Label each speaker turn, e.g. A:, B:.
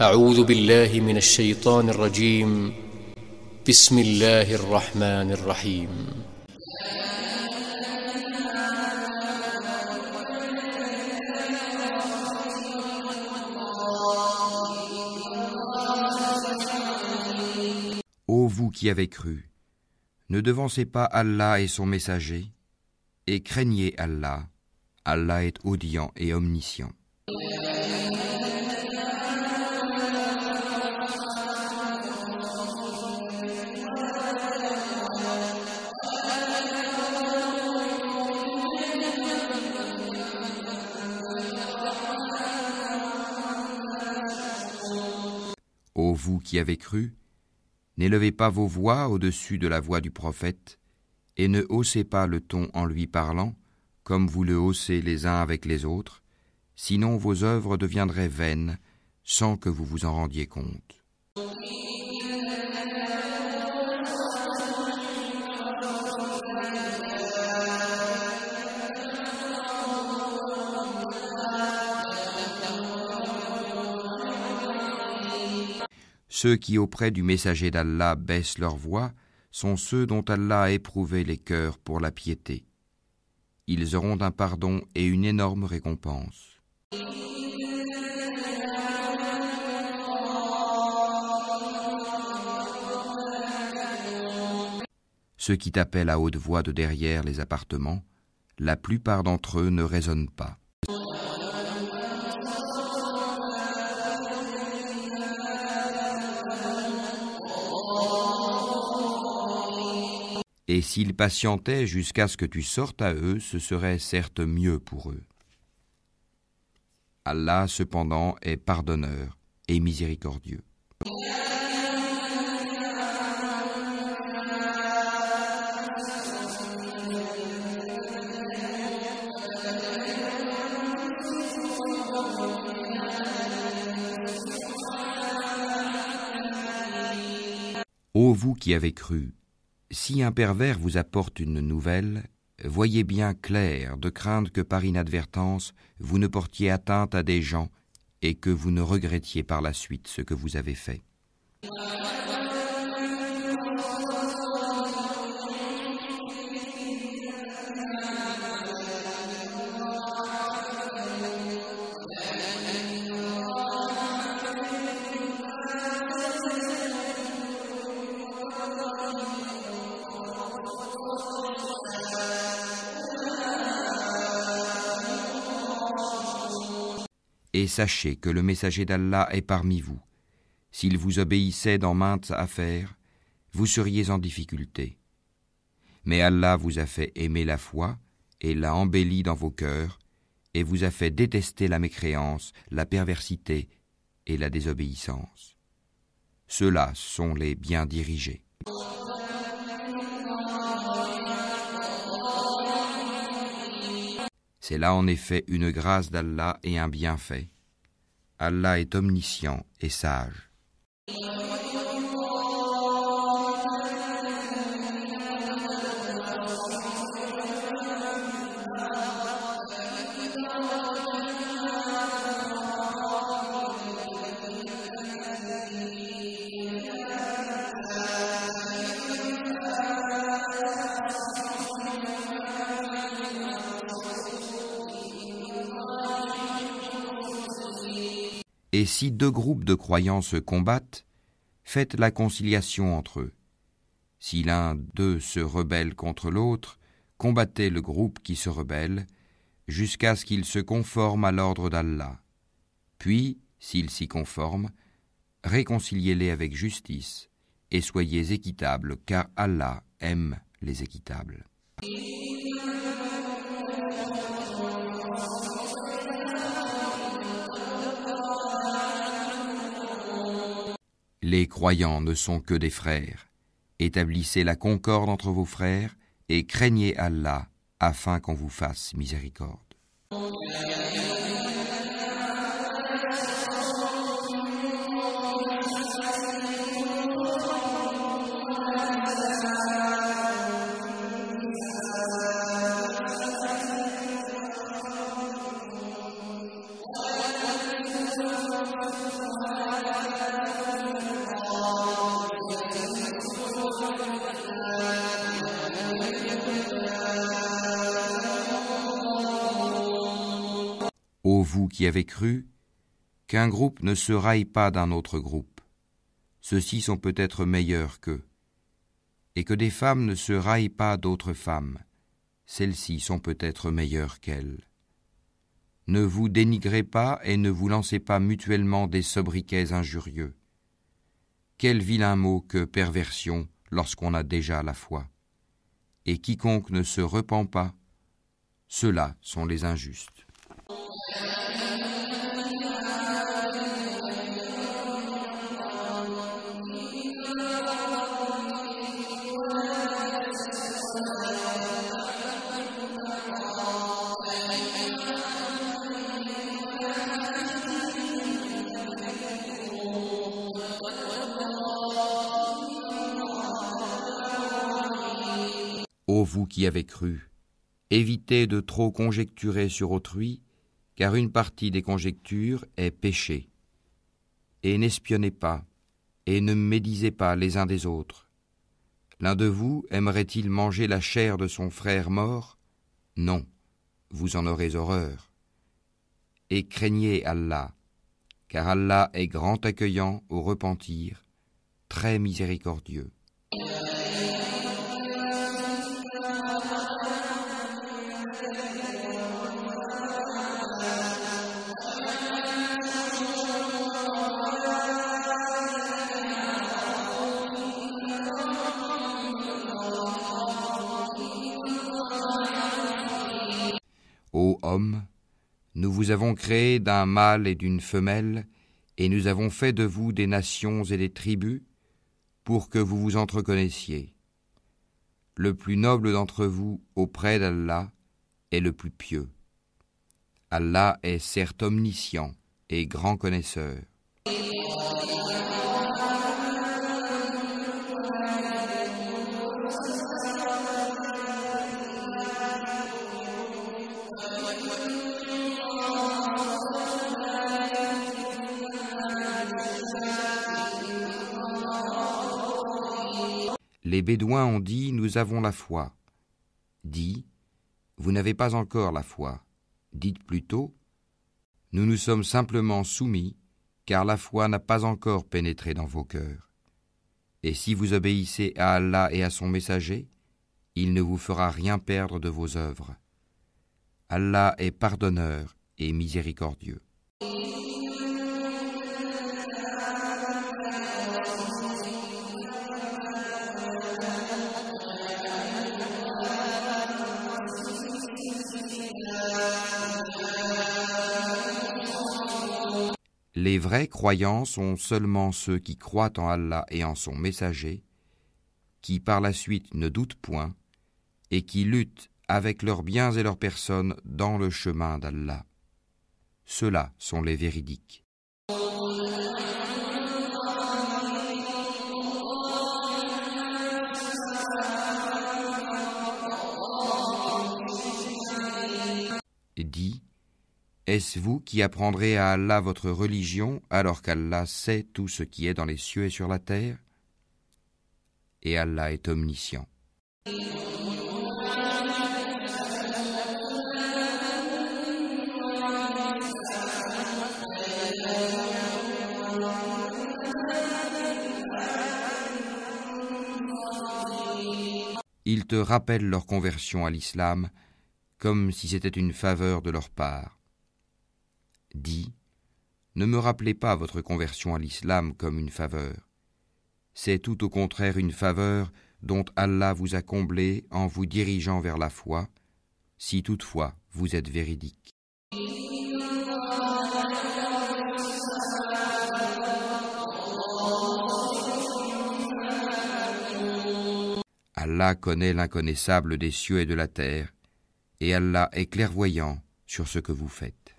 A: أعوذ بالله من الشيطان الرجيم بسم الله الرحمن الرحيم
B: Ô vous qui avez cru, ne devancez pas Allah et son messager, et craignez Allah. Allah est audient et omniscient. Vous qui avez cru, n'élevez pas vos voix au-dessus de la voix du prophète, et ne haussez pas le ton en lui parlant, comme vous le haussez les uns avec les autres, sinon vos œuvres deviendraient vaines sans que vous vous en rendiez compte. Ceux qui auprès du messager d'Allah baissent leur voix sont ceux dont Allah a éprouvé les cœurs pour la piété. Ils auront un pardon et une énorme récompense. Ceux qui t'appellent à haute voix de derrière les appartements, la plupart d'entre eux ne raisonnent pas. Et s'ils patientaient jusqu'à ce que tu sortes à eux, ce serait certes mieux pour eux. Allah cependant est pardonneur et miséricordieux. Ô vous qui avez cru, si un pervers vous apporte une nouvelle, voyez bien clair de craindre que par inadvertance vous ne portiez atteinte à des gens et que vous ne regrettiez par la suite ce que vous avez fait. Et sachez que le messager d'Allah est parmi vous. S'il vous obéissait dans maintes affaires, vous seriez en difficulté. Mais Allah vous a fait aimer la foi et l'a embellie dans vos cœurs, et vous a fait détester la mécréance, la perversité et la désobéissance. Ceux-là sont les bien dirigés. C'est là en effet une grâce d'Allah et un bienfait. Allah est omniscient et sage. Et si deux groupes de croyants se combattent, faites la conciliation entre eux. Si l'un d'eux se rebelle contre l'autre, combattez le groupe qui se rebelle, jusqu'à ce qu'il se conforme à l'ordre d'Allah. Puis, s'il s'y conforme, réconciliez-les avec justice, et soyez équitables, car Allah aime les équitables. Les croyants ne sont que des frères. Établissez la concorde entre vos frères et craignez Allah afin qu'on vous fasse miséricorde. Vous qui avez cru, qu'un groupe ne se raille pas d'un autre groupe. Ceux-ci sont peut-être meilleurs qu'eux. Et que des femmes ne se raillent pas d'autres femmes. Celles-ci sont peut-être meilleures qu'elles. Ne vous dénigrez pas et ne vous lancez pas mutuellement des sobriquets injurieux. Quel vilain mot que perversion lorsqu'on a déjà la foi. Et quiconque ne se repent pas, ceux-là sont les injustes. Vous qui avez cru, évitez de trop conjecturer sur autrui, car une partie des conjectures est péché. Et n'espionnez pas, et ne médisez pas les uns des autres. L'un de vous aimerait-il manger la chair de son frère mort? Non, vous en aurez horreur. Et craignez Allah, car Allah est grand accueillant au repentir, très miséricordieux. Nous vous avons créé d'un mâle et d'une femelle, et nous avons fait de vous des nations et des tribus, pour que vous vous entreconnaissiez. Le plus noble d'entre vous auprès d'Allah est le plus pieux. Allah est certes omniscient et grand connaisseur. Les Bédouins ont dit Nous avons la foi. Dit Vous n'avez pas encore la foi. Dites plutôt Nous nous sommes simplement soumis, car la foi n'a pas encore pénétré dans vos cœurs. Et si vous obéissez à Allah et à son messager, il ne vous fera rien perdre de vos œuvres. Allah est pardonneur et miséricordieux. Les vrais croyants sont seulement ceux qui croient en Allah et en son messager, qui par la suite ne doutent point, et qui luttent avec leurs biens et leurs personnes dans le chemin d'Allah. Ceux-là sont les véridiques. Dit est-ce vous qui apprendrez à Allah votre religion alors qu'Allah sait tout ce qui est dans les cieux et sur la terre? Et Allah est omniscient. Ils te rappellent leur conversion à l'islam comme si c'était une faveur de leur part dit Ne me rappelez pas votre conversion à l'islam comme une faveur. C'est tout au contraire une faveur dont Allah vous a comblé en vous dirigeant vers la foi, si toutefois vous êtes véridique. Allah connaît l'inconnaissable des cieux et de la terre, et Allah est clairvoyant sur ce que vous faites.